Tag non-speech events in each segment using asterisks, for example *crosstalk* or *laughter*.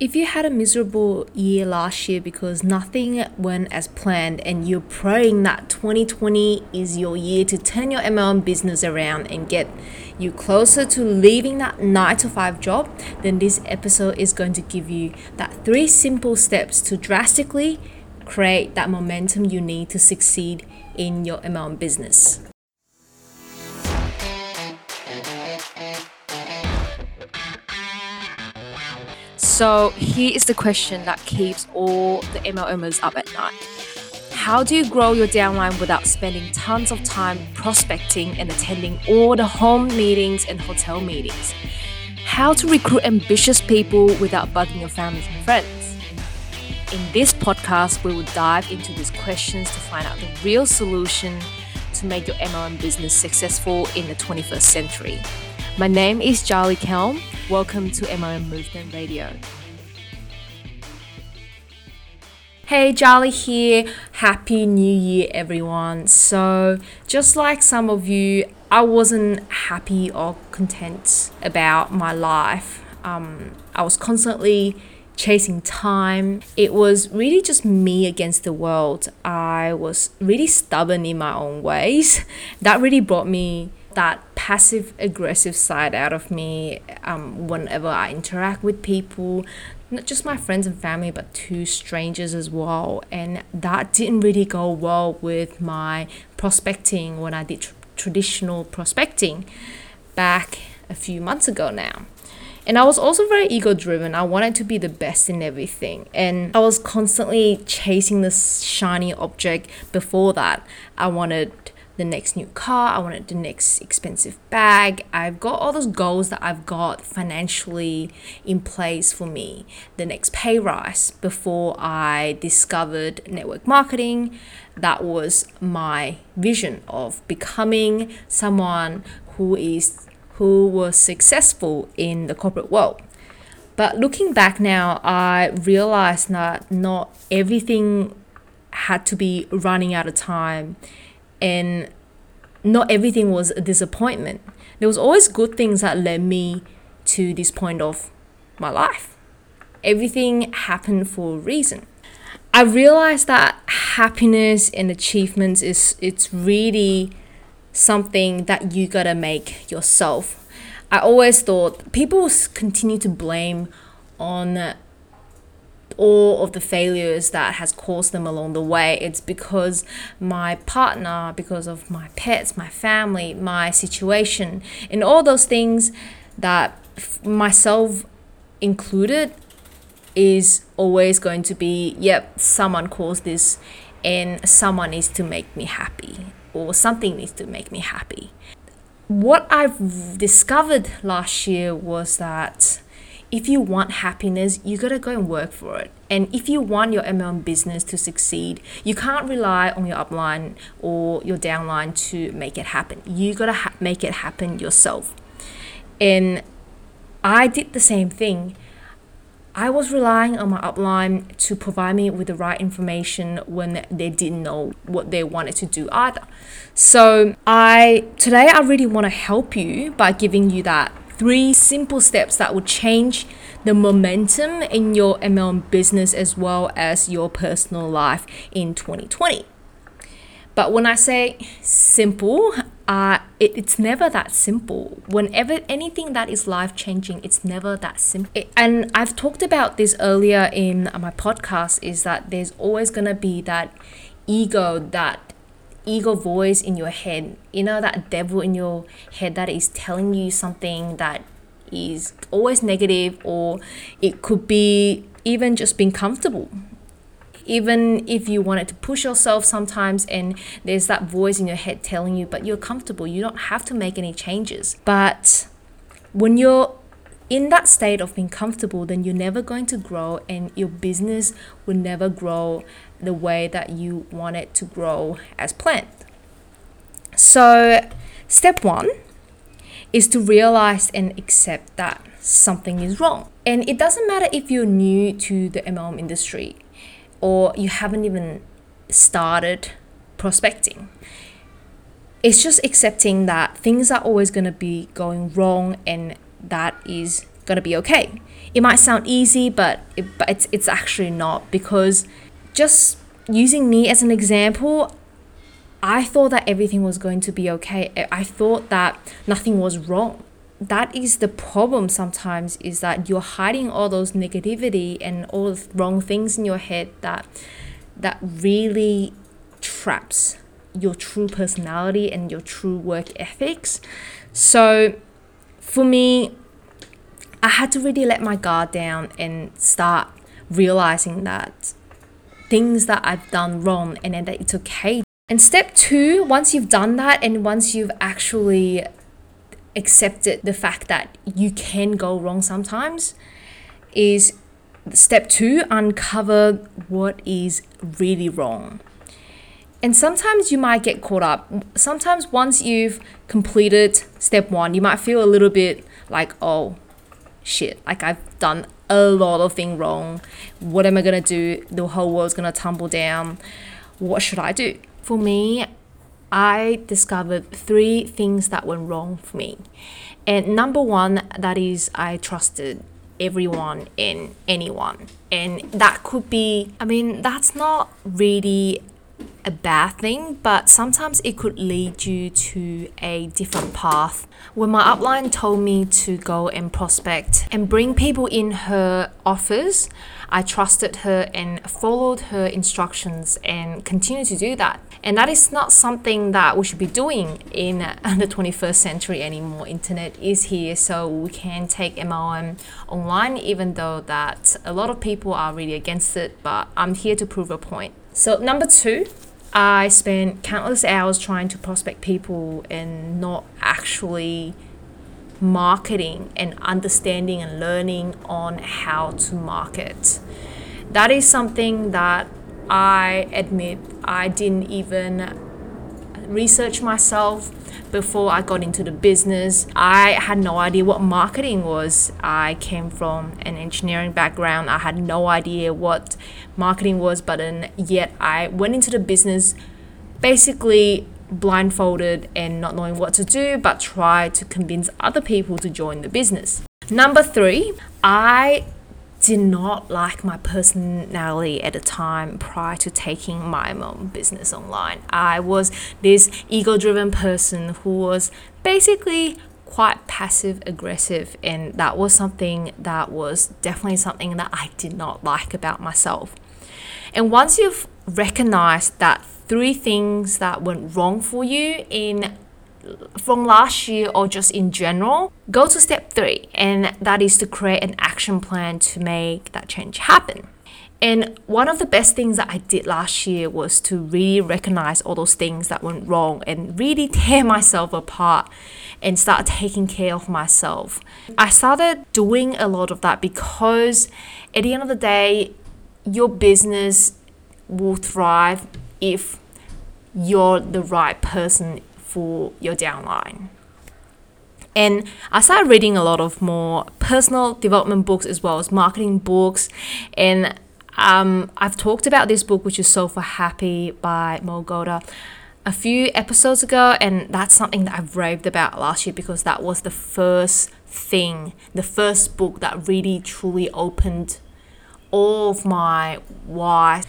If you had a miserable year last year because nothing went as planned and you're praying that 2020 is your year to turn your MLM business around and get you closer to leaving that 9 to 5 job, then this episode is going to give you that three simple steps to drastically create that momentum you need to succeed in your MLM business. So here is the question that keeps all the MLMers up at night. How do you grow your downline without spending tons of time prospecting and attending all the home meetings and hotel meetings? How to recruit ambitious people without bugging your family and friends? In this podcast, we will dive into these questions to find out the real solution to make your MLM business successful in the 21st century. My name is Charlie Kelm. Welcome to MLM Movement Radio. Hey, Charlie here. Happy New Year, everyone. So, just like some of you, I wasn't happy or content about my life. Um, I was constantly chasing time. It was really just me against the world. I was really stubborn in my own ways. That really brought me that passive aggressive side out of me um, whenever I interact with people, not just my friends and family, but to strangers as well. And that didn't really go well with my prospecting when I did tr- traditional prospecting back a few months ago now. And I was also very ego driven. I wanted to be the best in everything. And I was constantly chasing this shiny object before that. I wanted the next new car, I wanted the next expensive bag. I've got all those goals that I've got financially in place for me. The next pay rise before I discovered network marketing. That was my vision of becoming someone who is who was successful in the corporate world. But looking back now, I realized that not everything had to be running out of time and not everything was a disappointment. There was always good things that led me to this point of my life. Everything happened for a reason. I realized that happiness and achievements is it's really something that you gotta make yourself. I always thought people continue to blame on all of the failures that has caused them along the way. It's because my partner because of my pets my family my situation and all those things that myself included is always going to be yep someone caused this and someone needs to make me happy or something needs to make me happy. What i've discovered last year was that if you want happiness, you gotta go and work for it. And if you want your MLM business to succeed, you can't rely on your upline or your downline to make it happen. You gotta ha- make it happen yourself. And I did the same thing. I was relying on my upline to provide me with the right information when they didn't know what they wanted to do either. So I today I really want to help you by giving you that three simple steps that will change the momentum in your MLM business as well as your personal life in 2020. But when I say simple, uh, it, it's never that simple. Whenever anything that is life changing, it's never that simple. It, and I've talked about this earlier in my podcast is that there's always going to be that ego that ego voice in your head, you know, that devil in your head that is telling you something that is always negative, or it could be even just being comfortable. Even if you wanted to push yourself sometimes, and there's that voice in your head telling you, but you're comfortable, you don't have to make any changes. But when you're in that state of being comfortable, then you're never going to grow and your business will never grow the way that you want it to grow as planned. So, step one is to realize and accept that something is wrong. And it doesn't matter if you're new to the MLM industry or you haven't even started prospecting. It's just accepting that things are always going to be going wrong and that is gonna be okay. It might sound easy, but, it, but it's, it's actually not because just using me as an example, I thought that everything was going to be okay. I thought that nothing was wrong. That is the problem sometimes is that you're hiding all those negativity and all the wrong things in your head that that really traps your true personality and your true work ethics. So for me, I had to really let my guard down and start realizing that things that I've done wrong and then that it's okay. And step two, once you've done that and once you've actually accepted the fact that you can go wrong sometimes, is step two, uncover what is really wrong. And sometimes you might get caught up. Sometimes once you've completed step one, you might feel a little bit like, oh, shit, like I've done a lot of things wrong. What am I gonna do? The whole world's gonna tumble down. What should I do? For me, I discovered three things that went wrong for me. And number one, that is I trusted everyone and anyone. And that could be, I mean, that's not really a bad thing, but sometimes it could lead you to a different path. When my upline told me to go and prospect and bring people in her offers, I trusted her and followed her instructions and continue to do that. And that is not something that we should be doing in *laughs* the 21st century anymore. Internet is here, so we can take MLM online, even though that a lot of people are really against it. But I'm here to prove a point. So number two, I spent countless hours trying to prospect people and not actually marketing and understanding and learning on how to market. That is something that I admit I didn't even research myself before I got into the business. I had no idea what marketing was. I came from an engineering background. I had no idea what marketing was, but then yet I went into the business basically blindfolded and not knowing what to do, but tried to convince other people to join the business. Number three, I did not like my personality at the time prior to taking my own business online. I was this ego driven person who was basically quite passive aggressive, and that was something that was definitely something that I did not like about myself. And once you've recognized that three things that went wrong for you in from last year or just in general, go to step three, and that is to create an action plan to make that change happen. And one of the best things that I did last year was to really recognize all those things that went wrong and really *laughs* tear myself apart and start taking care of myself. I started doing a lot of that because at the end of the day, your business will thrive if you're the right person for your downline. And I started reading a lot of more personal development books as well as marketing books. And um, I've talked about this book, which is Solve for Happy by Mo Gawdat, a few episodes ago. And that's something that I've raved about last year because that was the first thing, the first book that really truly opened all of my why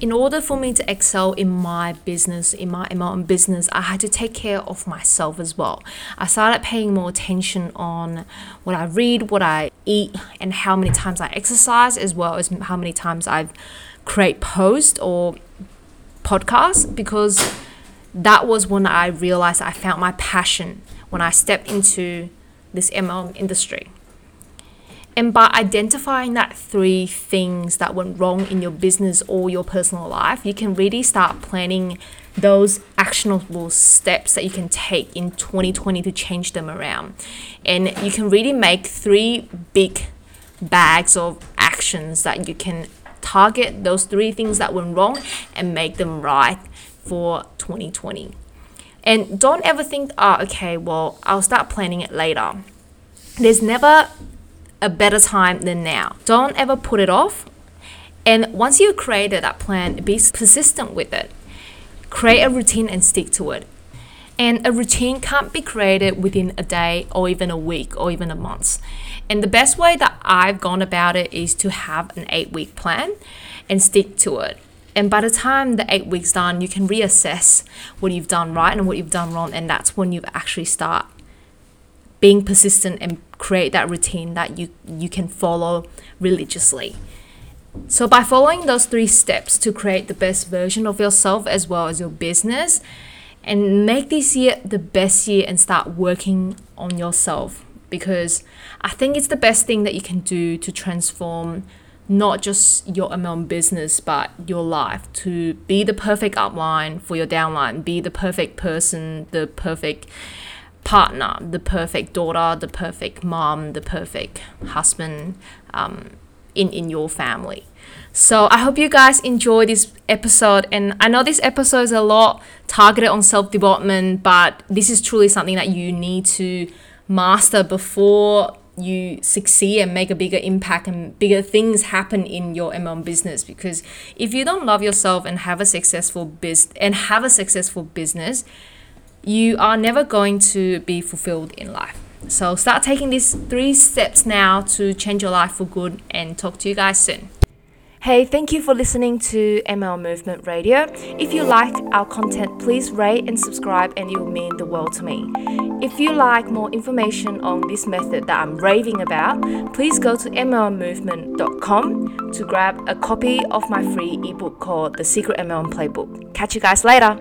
in order for me to excel in my business, in my, my own business, I had to take care of myself as well. I started paying more attention on what I read, what I eat, and how many times I exercise, as well as how many times I create posts or podcasts, because that was when I realized I found my passion when I stepped into this MLM industry. And by identifying that three things that went wrong in your business or your personal life, you can really start planning those actionable steps that you can take in 2020 to change them around. And you can really make three big bags of actions that you can target those three things that went wrong and make them right for 2020. And don't ever think, oh, okay, well, I'll start planning it later. There's never a better time than now. Don't ever put it off. And once you created that plan, be persistent with it. Create a routine and stick to it. And a routine can't be created within a day or even a week or even a month. And the best way that I've gone about it is to have an eight week plan and stick to it. And by the time the eight weeks done, you can reassess what you've done right and what you've done wrong. And that's when you actually start being persistent and create that routine that you, you can follow religiously. So, by following those three steps to create the best version of yourself as well as your business, and make this year the best year and start working on yourself because I think it's the best thing that you can do to transform not just your MLM business but your life to be the perfect upline for your downline, be the perfect person, the perfect partner, the perfect daughter, the perfect mom, the perfect husband um, in, in your family. So I hope you guys enjoy this episode. And I know this episode is a lot targeted on self development, but this is truly something that you need to master before you succeed and make a bigger impact and bigger things happen in your MLM business because if you don't love yourself and have a successful biz and have a successful business you are never going to be fulfilled in life so start taking these three steps now to change your life for good and talk to you guys soon Hey, thank you for listening to ML Movement Radio. If you like our content, please rate and subscribe, and it will mean the world to me. If you like more information on this method that I'm raving about, please go to mlmovement.com to grab a copy of my free ebook called The Secret MLM Playbook. Catch you guys later.